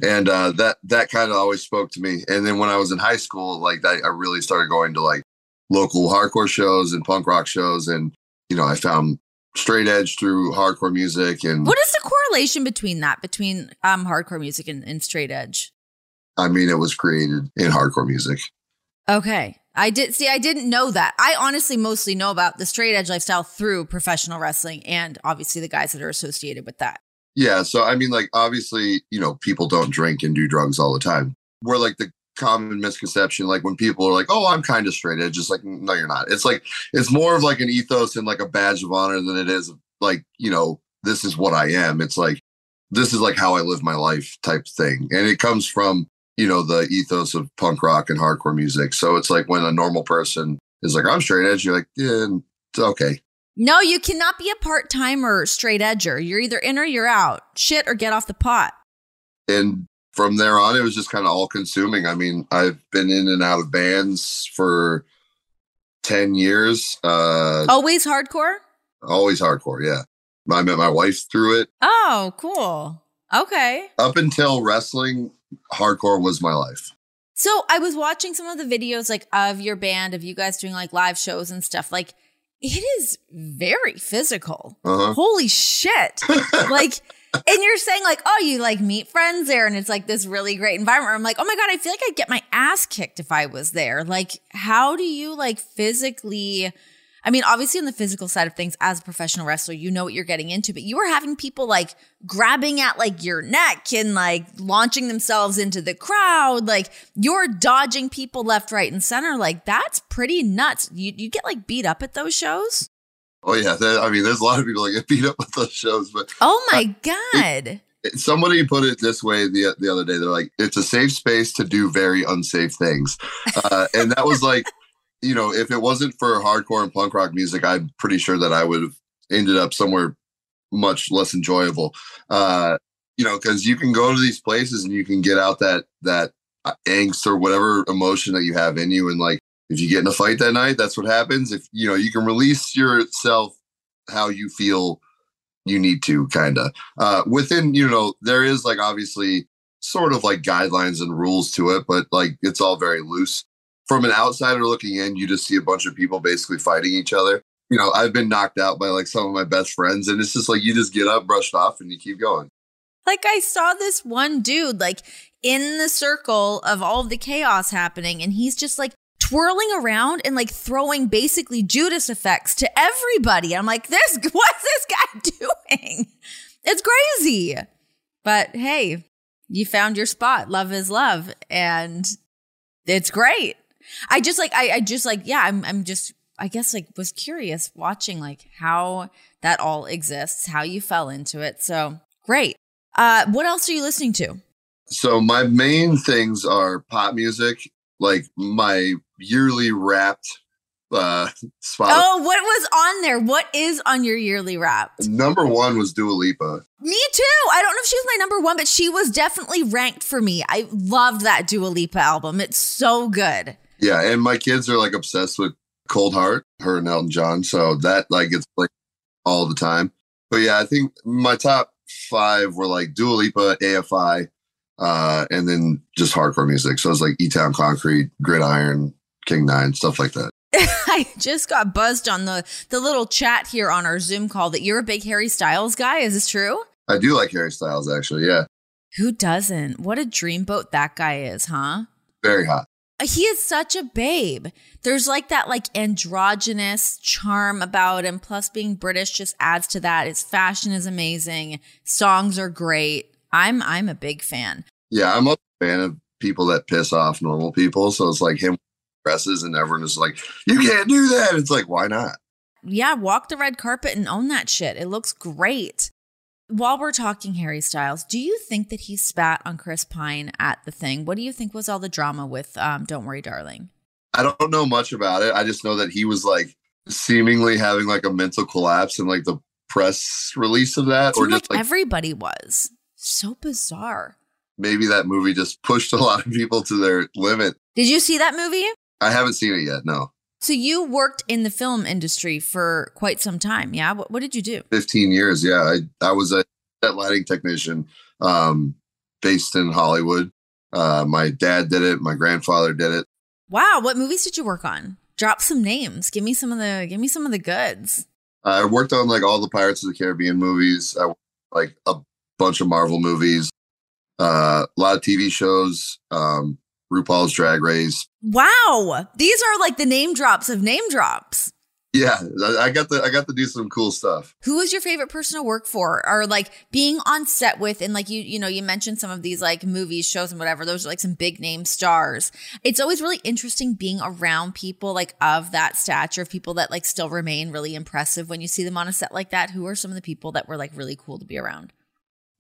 And uh, that that kind of always spoke to me. And then when I was in high school, like that, I really started going to like local hardcore shows and punk rock shows. And, you know, I found straight edge through hardcore music and what is the correlation between that between um hardcore music and, and straight edge I mean, it was created in hardcore music. okay I did see I didn't know that I honestly mostly know about the straight edge lifestyle through professional wrestling and obviously the guys that are associated with that Yeah. So, I mean, like, obviously, you know, people don't drink and do drugs all the time. We're like the common misconception, like when people are like, oh, I'm kind of straight edge, just like, no, you're not. It's like, it's more of like an ethos and like a badge of honor than it is like, you know, this is what I am. It's like, this is like how I live my life type thing. And it comes from, you know, the ethos of punk rock and hardcore music. So it's like when a normal person is like, I'm straight edge, you're like, yeah, it's okay. No, you cannot be a part timer straight edger. You're either in or you're out. Shit or get off the pot. and from there on, it was just kind of all consuming. I mean, I've been in and out of bands for 10 years. Uh, Always hardcore? Always hardcore. Yeah. I met my wife through it. Oh, cool. Okay. Up until wrestling, hardcore was my life. So I was watching some of the videos like of your band, of you guys doing like live shows and stuff. Like it is very physical. Uh-huh. Holy shit. like and you're saying like, oh, you like meet friends there and it's like this really great environment. I'm like, oh my God, I feel like I'd get my ass kicked if I was there. Like, how do you like physically I mean, obviously on the physical side of things, as a professional wrestler, you know what you're getting into, but you were having people like grabbing at like your neck and like launching themselves into the crowd. Like you're dodging people left, right, and center. Like that's pretty nuts. You you get like beat up at those shows? Oh, yeah. There- I mean, there's a lot of people that get beat up at those shows, but Oh my God. somebody put it this way the, the other day. They're like, it's a safe space to do very unsafe things. Uh, and that was like, you know, if it wasn't for hardcore and punk rock music, I'm pretty sure that I would have ended up somewhere much less enjoyable. Uh, you know, because you can go to these places and you can get out that that uh, angst or whatever emotion that you have in you, and like if you get in a fight that night, that's what happens. If you know, you can release yourself how you feel you need to kind of uh within you know there is like obviously sort of like guidelines and rules to it but like it's all very loose from an outsider looking in, you just see a bunch of people basically fighting each other. You know, I've been knocked out by like some of my best friends, and it's just like you just get up, brushed off, and you keep going. Like I saw this one dude like in the circle of all of the chaos happening, and he's just like twirling around and like throwing basically Judas effects to everybody. I'm like, this what's this guy doing? It's crazy. But hey, you found your spot. Love is love. And it's great. I just like I, I just like, yeah, I'm I'm just I guess like was curious watching like how that all exists, how you fell into it. So great. Uh what else are you listening to? So my main things are pop music, like my yearly wrapped uh spot. Oh, what was on there? What is on your yearly wrapped? Number one was Dua Lipa. Me too. I don't know if she was my number one, but she was definitely ranked for me. I loved that Dua Lipa album. It's so good. Yeah, and my kids are like obsessed with Cold Heart, her and Elton John. So that like it's like all the time. But yeah, I think my top five were like Dua Lipa, AFI, uh, and then just hardcore music. So it was like E Town Concrete, Gridiron, King Nine, stuff like that. I just got buzzed on the the little chat here on our Zoom call that you're a big Harry Styles guy. Is this true? I do like Harry Styles actually. Yeah, Who doesn't? What a dreamboat that guy is, huh? very hot. He is such a babe. There's like that like androgynous charm about him. Plus being British just adds to that. His fashion is amazing. Songs are great. I'm I'm a big fan. Yeah, I'm a fan of people that piss off normal people. So it's like him dresses and everyone is like, you can't do that. It's like, why not? Yeah, walk the red carpet and own that shit. It looks great. While we're talking Harry Styles, do you think that he spat on Chris Pine at the thing? What do you think was all the drama with um, Don't Worry, Darling? I don't know much about it. I just know that he was like seemingly having like a mental collapse and like the press release of that, or just like like everybody was. So bizarre. maybe that movie just pushed a lot of people to their limit. Did you see that movie? I haven't seen it yet. No, So you worked in the film industry for quite some time, yeah? What, what did you do? 15 years. Yeah, I I was a set lighting technician, um, based in Hollywood. Uh, my dad did it. My grandfather did it. Wow, what movies did you work on? Drop some names. Give me some of the give me some of the goods. I worked on like all the Pirates of the Caribbean movies. I like a bunch of Marvel movies, uh, a lot of TV shows, um, RuPaul's Drag Race. Wow. These are like the name drops of name drops. Yeah, I got to I got to do some cool stuff. Who was your favorite person to work for or like being on set with and like you you know you mentioned some of these like movies shows and whatever those are like some big name stars it's always really interesting being around people like of that stature of people that like still remain really impressive when you see them on a set like that who are some of the people that were like really cool to be around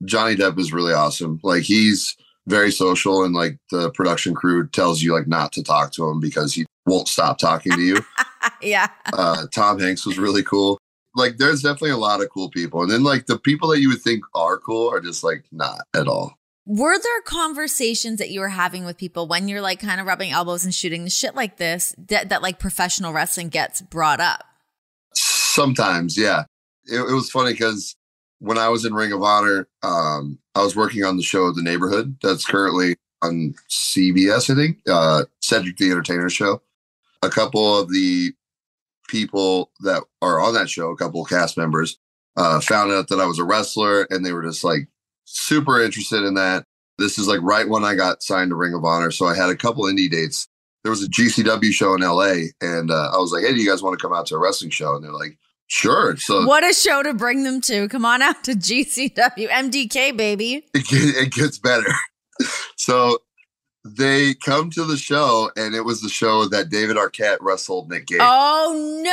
Johnny Depp is really awesome. Like he's very social, and like the production crew tells you like not to talk to him because he won't stop talking to you. yeah uh, Tom Hanks was really cool. Like there's definitely a lot of cool people, and then like the people that you would think are cool are just like not at all. were there conversations that you were having with people when you're like kind of rubbing elbows and shooting the shit like this that, that like professional wrestling gets brought up Sometimes, yeah. It, it was funny because when I was in Ring of Honor, um, I was working on the show The Neighborhood that's currently on CBS, I think, uh, Cedric the Entertainer show. A couple of the people that are on that show, a couple of cast members, uh, found out that I was a wrestler and they were just like super interested in that. This is like right when I got signed to Ring of Honor. So I had a couple indie dates. There was a GCW show in LA and uh, I was like, hey, do you guys want to come out to a wrestling show? And they're like, sure. So uh, what a show to bring them to. Come on out to gcw mdk baby. It, get- it gets better. so they come to the show, and it was the show that David Arquette wrestled Nick Gage. oh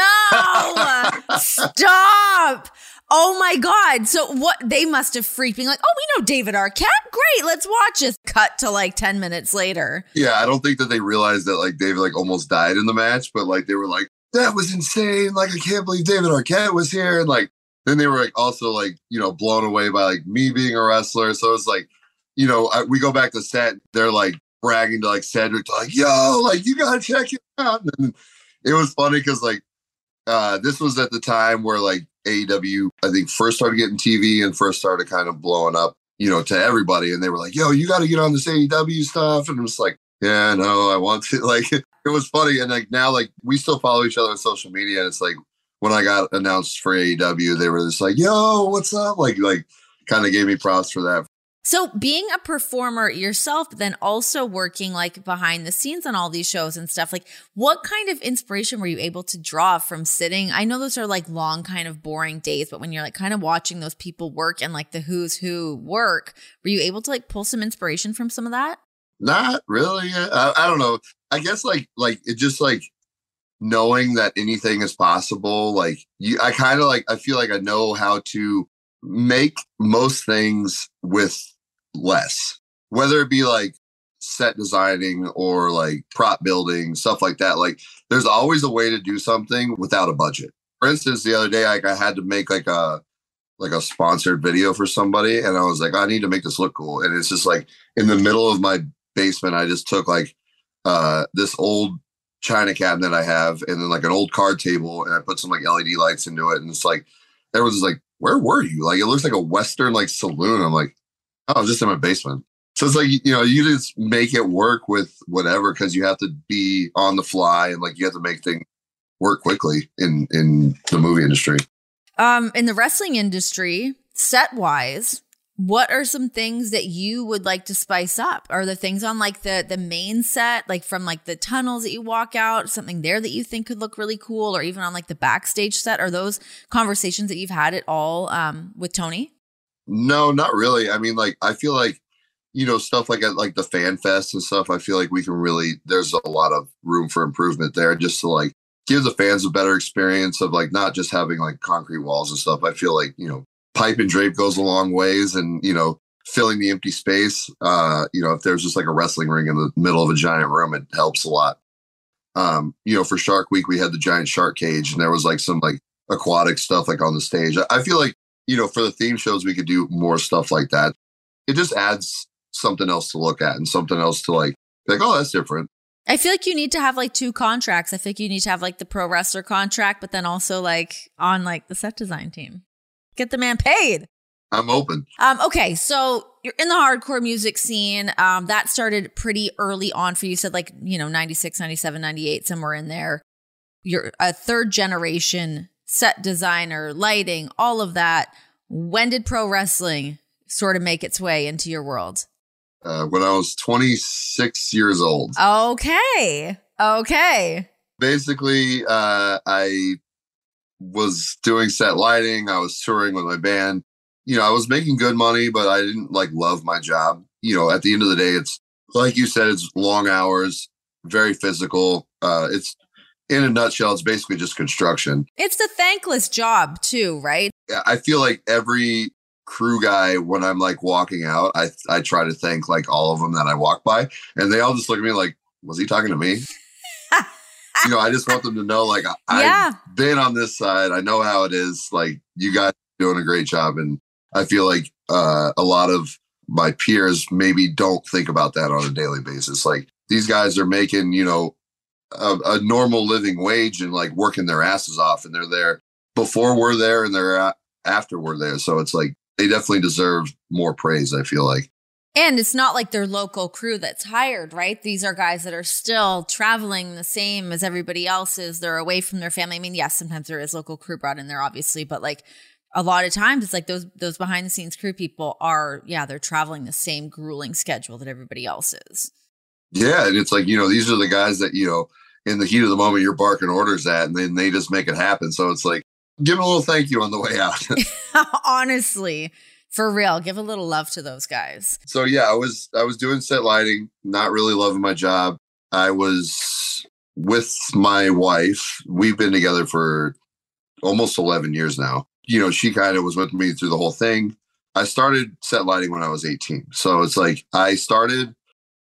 no! Stop! Oh my god. So what they must have freaked being like oh we know david arquette. Great let's watch it cut to like 10 minutes later. Yeah, I don't think that they realized that like David like almost died in the match, but like they were like, that was insane. Like I can't believe David Arquette was here, and like then they were like also like you know blown away by like me being a wrestler. So it's like you know I, we go back to set, they're like bragging to like Cedric, like yo, like you gotta check it out. And it was funny because like uh this was at the time where like AEW I think first started getting TV and first started kind of blowing up, you know, to everybody, and they were like, yo, you got to get on this AEW stuff, and it was like yeah, no, I want to. Like, it was funny. And like now, like, we still follow each other on social media. And it's like, when I got announced for AEW, they were just like, yo, what's up? Like, like, kind of gave me props for that. So, being a performer yourself, but then also working like behind the scenes on all these shows and stuff, like what kind of inspiration were you able to draw from sitting? I know those are like long, kind of boring days, but when you're like kind of watching those people work and like the who's who work, were you able to like pull some inspiration from some of that? Not really. I, I don't know. I guess like, like it just like knowing that anything is possible. Like, you, I kind of like, I feel like I know how to make most things with less, whether it be like set designing or like prop building, stuff like that. Like there's always a way to do something without a budget. For instance, the other day, like I had to make like a, like a sponsored video for somebody and I was like, I need to make this look cool. And it's just like in the middle of my basement, I just took like uh this old china cabinet I have and then like an old card table and I put some like LED lights into it. And it's like everyone's like, where were you? Like it looks like a Western like saloon. I'm like, oh, I was just in my basement. So it's like, you know, you just make it work with whatever because you have to be on the fly and like you have to make things work quickly in in the movie industry. Um, in the wrestling industry, set wise, what are some things that you would like to spice up? Are the things on like the the main set, like from like the tunnels that you walk out, something there that you think could look really cool, or even on like the backstage set? Are those conversations that you've had at all um, with Tony? No, not really. I mean, like I feel like you know stuff like at like the fan fest and stuff. I feel like we can really there's a lot of room for improvement there, just to like give the fans a better experience of like not just having like concrete walls and stuff. I feel like you know pipe and drape goes a long ways and you know filling the empty space uh you know if there's just like a wrestling ring in the middle of a giant room it helps a lot um you know for shark week we had the giant shark cage and there was like some like aquatic stuff like on the stage i feel like you know for the theme shows we could do more stuff like that it just adds something else to look at and something else to like like oh that's different I feel like you need to have like two contracts. I think you need to have like the pro wrestler contract, but then also like on like the set design team. Get the man paid. I'm open. Um, okay, so you're in the hardcore music scene. Um, that started pretty early on for you. you said like, you know, 96, 97, 98, somewhere in there. You're a third generation set designer, lighting, all of that. When did pro wrestling sort of make its way into your world? Uh, when I was 26 years old. Okay. Okay. Basically, uh, I was doing set lighting. I was touring with my band. You know, I was making good money, but I didn't like love my job. You know, at the end of the day, it's like you said, it's long hours, very physical. Uh, it's in a nutshell, it's basically just construction. It's a thankless job too, right? I feel like every crew guy when I'm like walking out, I I try to thank like all of them that I walk by, and they all just look at me like, was he talking to me? You know, I just want them to know, like, I, Yeah. I've been on this side. I know how it is. Like, you guys are doing a great job. And I feel like uh, a lot of my peers maybe don't think about that on a daily basis. Like, these guys are making, you know, a, a normal living wage and like working their asses off. And they're there before we're there and they're after we're there. So it's like they definitely deserve more praise, I feel like. And it's not like their local crew that's hired, right? These are guys that are still traveling the same as everybody else is. They're away from their family. I mean, yes, sometimes there is local crew brought in there, obviously, but like a lot of times it's like those those behind the scenes crew people are, yeah, they're traveling the same grueling schedule that everybody else is. Yeah, and it's like you know these are the guys that you know in the heat of the moment you're barking orders at, and then they just make it happen. So it's like give them a little thank you on the way out. Honestly, for real, give a little love to those guys. so yeah, I was I was doing set lighting, not really loving my job. I was with my wife. We've been together for almost 11 years now. You know, she kind of was with me through the whole thing. I started set lighting when I was 18. So it's like I started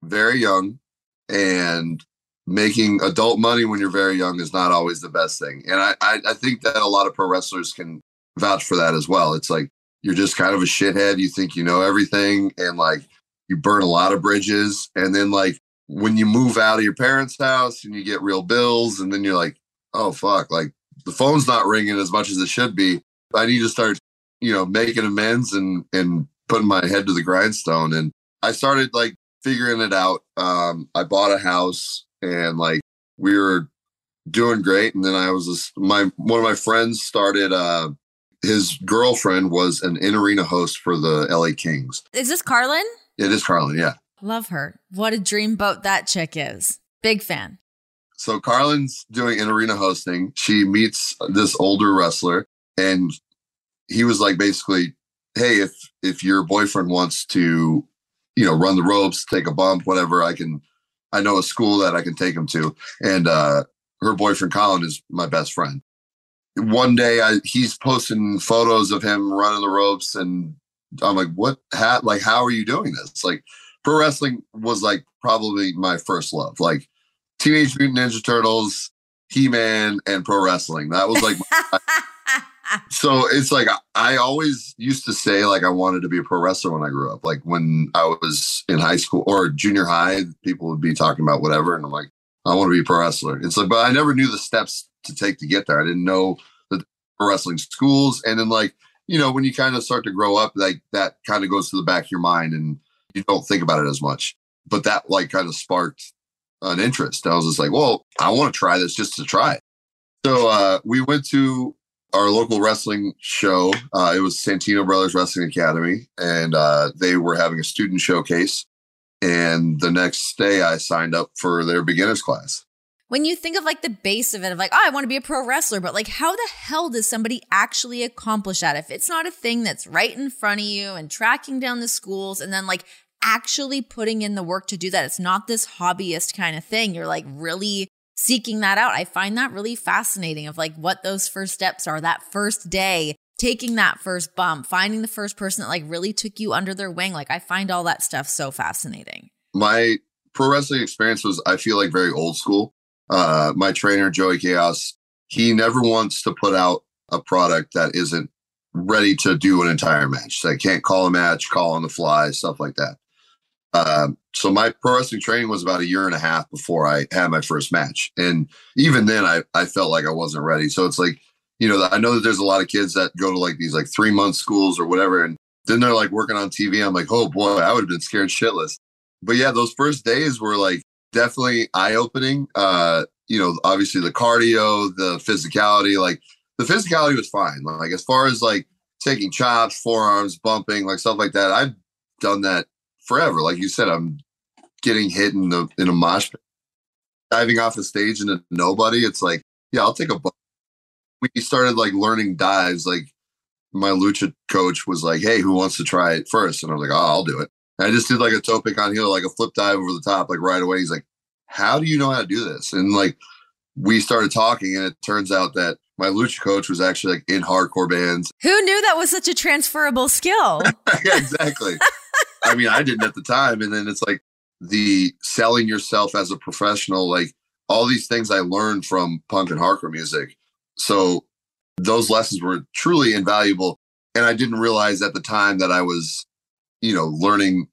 very young and making adult money when you're very young is not always the best thing. And I, I, I think that a lot of pro wrestlers can vouch for that as well. It's like you're just kind of a shithead. You think you know everything and like you burn a lot of bridges. And then like when you move out of your parents' house and you get real bills, and then you're like, oh fuck, like the phone's not ringing as much as it should be. I need to start, you know, making amends and and putting my head to the grindstone. And I started like figuring it out. Um, I bought a house and like we were doing great. And then I was just, my one of my friends started uh his girlfriend was an in arena host for the LA Kings. Is this Carlin? It is Carlin, yeah. Love her. What a dream boat that chick is. Big fan. So Carlin's doing in arena hosting. She meets this older wrestler and he was like basically, Hey, if if your boyfriend wants to, you know, run the ropes, take a bump, whatever, I can I know a school that I can take him to. And uh her boyfriend Colin is my best friend. One day I he's posting photos of him running the ropes and I'm like, what hat like how are you doing this? Like pro wrestling was like probably my first love. Like Teenage Mutant Ninja Turtles, He Man, and pro wrestling. That was like, my, so it's like I always used to say like I wanted to be a pro wrestler when I grew up. Like when I was in high school or junior high, people would be talking about whatever, and I'm like, I want to be a pro wrestler. It's like, but I never knew the steps to take to get there. I didn't know the wrestling schools, and then like you know when you kind of start to grow up, like that kind of goes to the back of your mind, and you don't think about it as much. But that like kind of sparked an interest. I was just like, well, I want to try this just to try. it. So uh, we went to our local wrestling show. Uh, it was Santino Brothers Wrestling Academy, and uh, they were having a student showcase. And the next day, I signed up for their beginners class. When you think of like the base of it, of like, oh, I want to be a pro wrestler, but like, how the hell does somebody actually accomplish that if it's not a thing that's right in front of you and tracking down the schools and then like actually putting in the work to do that. It's not this hobbyist kind of thing. You're like really seeking that out. I find that really fascinating of like what those first steps are, that first day, taking that first bump, finding the first person that like really took you under their wing. Like I find all that stuff so fascinating. My pro wrestling experience was, I feel like, very old school. Uh, my trainer, Joey Chaos, he never wants to put out a product that isn't ready to do an entire match. So I can't call a match, call on the fly, stuff like that. Um, so my pro wrestling training was about a year and a half before I had my first match, and even then, I I felt like I wasn't ready. So it's like, you know, I know that there's a lot of kids that go to like these like three month schools or whatever, and then they're like working on TV. I'm like, oh boy, I would have been scared shitless. But yeah, those first days were like definitely eye opening. Uh, you know, obviously the cardio, the physicality, like the physicality was fine. Like as far as like taking chops, forearms, bumping, like stuff like that, I've done that forever. Like you said, I'm getting hit in the in a mosh pit, diving off the stage into nobody. It's like, yeah, I'll take a. Bu-. We started like learning dives. Like my lucha coach was like, "Hey, who wants to try it first? And I was like, "Oh, I'll do it." And I just did like a tope con hilo, like a flip dive over the top, like right away. He's like, "How do you know how to do this?" And like we started talking, and it turns out that my lucha coach was actually like in hardcore bands. Who knew that was such a transferable skill? yeah, exactly. I mean, I didn't at the time. And then it's like the selling yourself as a professional, like all these things I learned from punk and hardcore music. So those lessons were truly invaluable. And I didn't realize at the time that I was, you know, learning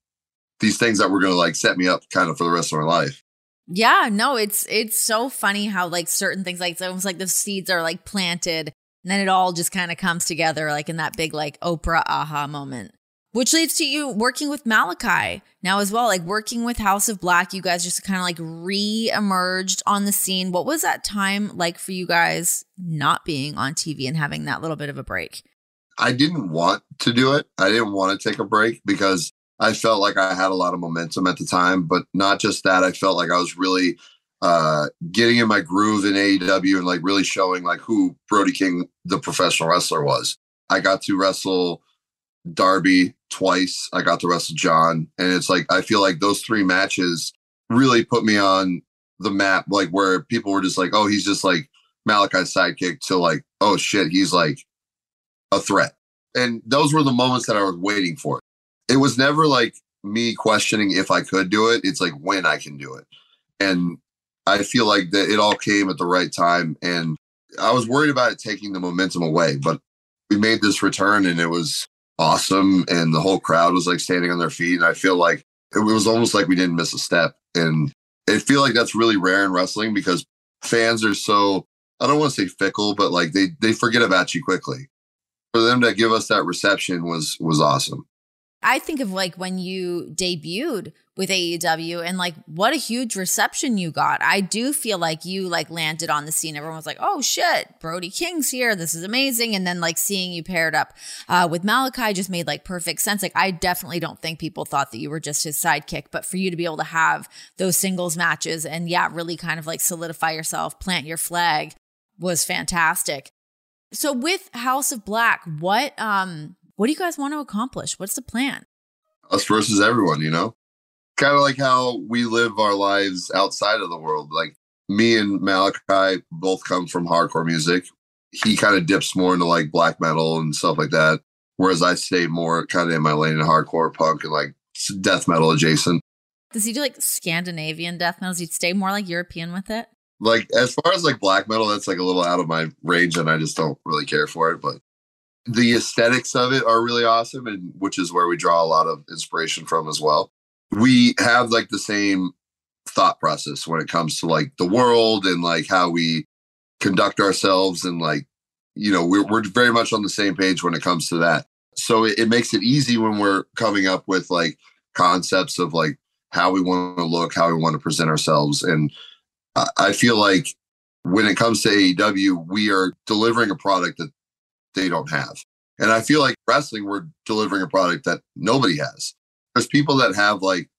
these things that were going to like set me up kind of for the rest of my life. Yeah, no, it's it's so funny how like certain things like it's almost like the seeds are like planted and then it all just kind of comes together like in that big like Oprah aha moment. Which leads to you working with Malakai now as well, like working with House of Black. You guys just kind of like re emerged on the scene. What was that time like for you guys not being on TV and having that little bit of a break? I didn't want to do it. I didn't want to take a break because I felt like I had a lot of momentum at the time. But not just that, I felt like I was really uh, getting in my groove in AEW and like really showing like who Brody King, the professional wrestler, was. I got to wrestle Darby twice. I got to wrestle Jon. And it's like, I feel like those three matches really put me on the map, like where people were just like, oh, he's just like Malakai's sidekick to like, oh shit, he's like a threat. And those were the moments that I was waiting for. It was never like me questioning if I could do it. It's like when I can do it. And I feel like that it all came at the right time. And I was worried about it taking the momentum away, but we made this return and it was awesome and the whole crowd was like standing on their feet and i feel like it was almost like we didn't miss a step and i feel like that's really rare in wrestling because fans are so i don't want to say fickle but like they they forget about you quickly. For them to give us that reception was was awesome. I think of like when you debuted with AEW and like what a huge reception you got. I do feel like you like landed on the scene. Everyone was like, "Oh shit, Brody King's here. This is amazing." And then like seeing you paired up uh, with Malakai just made like perfect sense. Like I definitely don't think people thought that you were just his sidekick, but for you to be able to have those singles matches and yeah, really kind of like solidify yourself, plant your flag was fantastic. So with House of Black, what um what do you guys want to accomplish? What's the plan? Us versus everyone, you know? Kind of like how we live our lives outside of the world. Like me and Malakai both come from hardcore music. He kind of dips more into like black metal and stuff like that, whereas I stay more kind of in my lane in hardcore punk and like death metal adjacent. Does he do like Scandinavian death metal? Does he stay more like European with it? Like as far as like black metal, that's like a little out of my range, and I just don't really care for it. But the aesthetics of it are really awesome, and which is where we draw a lot of inspiration from as well we have like the same thought process when it comes to like the world and like how we conduct ourselves and like you know we're, we're very much on the same page when it comes to that. So it, it makes it easy when we're coming up with like concepts of like how we want to look how we want to present ourselves. And I, I feel like when it comes to aew we are delivering a product that they don't have. And i feel like wrestling we're delivering a product that nobody has there's people that have like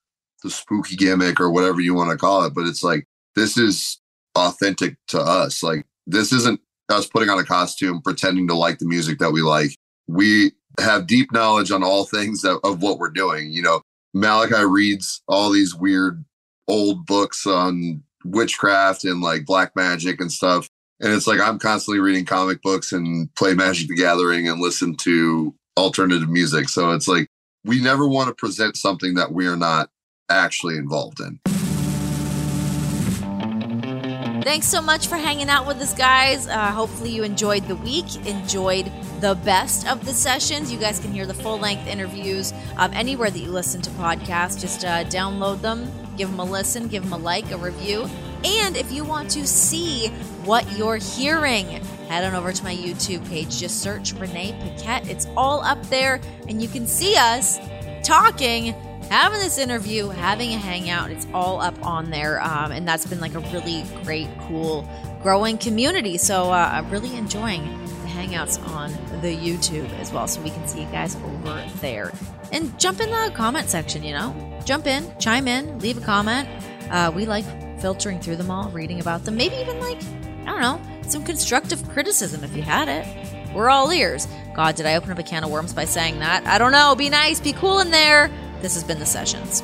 the spooky gimmick or whatever you want to call it, but it's like this is authentic to us. Like this isn't us putting on a costume, pretending to like the music that we like. We have deep knowledge on all things of, of what we're doing. You know, Malakai reads all these weird old books on witchcraft and like black magic and stuff. And it's like I'm constantly reading comic books and play Magic the Gathering and listen to alternative music. So it's like we never want to present something that we are not actually involved in. Thanks so much for hanging out with us, guys. Uh, hopefully, you enjoyed the week, enjoyed the best of the sessions. You guys can hear the full length interviews um, anywhere that you listen to podcasts. Just uh, download them, give them a listen, give them a like, a review. And if you want to see what you're hearing, head on over to my YouTube page. Just search Renee Paquette. It's all up there, and you can see us talking having this interview, having a hangout. It's all up on there. Um, and that's been like a really great, cool, growing community. So uh, I'm really enjoying the hangouts on the YouTube as well. So we can see you guys over there. And jump in the comment section, you know? Jump in, chime in, leave a comment. Uh, we like filtering through them all, reading about them, maybe even like, I don't know, some constructive criticism if you had it. We're all ears. God, did I open up a can of worms by saying that? I don't know. Be nice, be cool in there. This has been The Sessions.